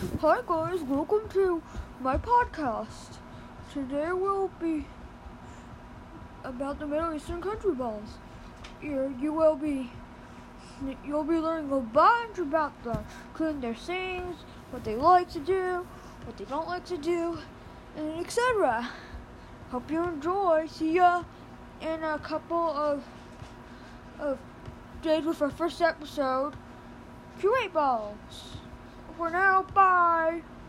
Hi guys, welcome to my podcast. Today will be about the Middle Eastern country balls. You, you will be you'll be learning a bunch about them, including their sayings, what they like to do, what they don't like to do, and etc. Hope you enjoy. See ya in a couple of of days with our first episode. Kuwait balls. For now, bye.